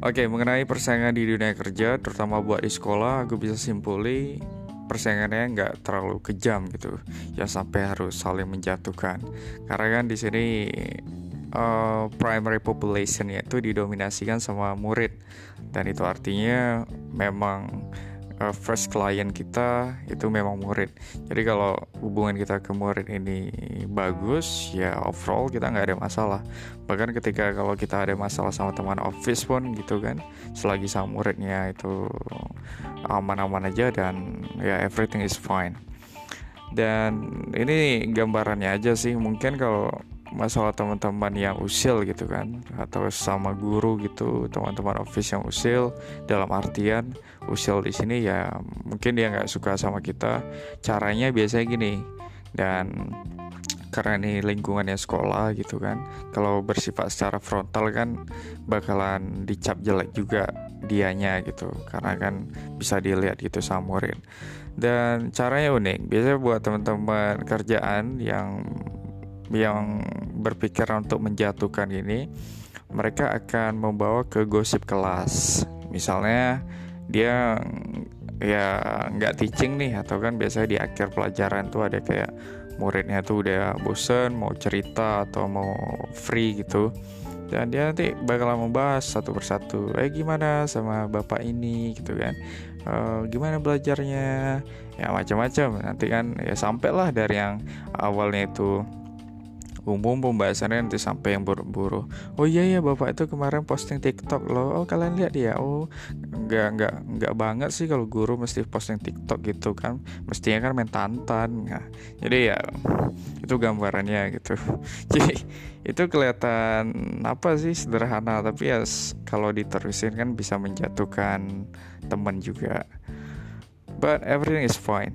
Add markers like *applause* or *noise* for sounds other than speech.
Oke, mengenai persaingan di dunia kerja, terutama buat di sekolah, aku bisa simpuli persaingannya nggak terlalu kejam gitu, ya sampai harus saling menjatuhkan. Karena kan di sini uh, primary population itu didominasikan sama murid, dan itu artinya memang uh, first client kita itu memang murid. Jadi kalau hubungan kita ke murid ini bagus, ya overall kita nggak ada masalah. Bahkan ketika kalau kita ada masalah sama teman office pun gitu kan, selagi sama muridnya itu aman-aman aja dan ya everything is fine. Dan ini gambarannya aja sih. Mungkin kalau masalah teman-teman yang usil gitu kan atau sama guru gitu teman-teman office yang usil dalam artian usil di sini ya mungkin dia nggak suka sama kita. Caranya biasanya gini dan karena ini lingkungannya sekolah gitu kan kalau bersifat secara frontal kan bakalan dicap jelek juga dianya gitu karena kan bisa dilihat gitu sama murid. Dan caranya unik biasanya buat teman-teman kerjaan yang yang berpikir untuk menjatuhkan ini, mereka akan membawa ke gosip kelas. Misalnya dia ya nggak teaching nih atau kan biasanya di akhir pelajaran tuh ada kayak muridnya tuh udah bosen mau cerita atau mau free gitu. Dan dia nanti bakal membahas satu persatu eh gimana sama bapak ini? Gitu kan. E, gimana belajarnya? Ya macam-macam. Nanti kan ya sampailah dari yang awalnya itu umum pembahasannya nanti sampai yang buru-buru. Oh iya ya bapak itu kemarin posting TikTok loh. Oh kalian lihat ya oh nggak nggak nggak banget sih kalau guru mesti posting TikTok gitu kan. Mestinya kan main tantan. Nah, jadi ya itu gambarannya gitu. *laughs* Jadi itu kelihatan apa sih sederhana tapi ya kalau diterusin kan bisa menjatuhkan teman juga. But everything is fine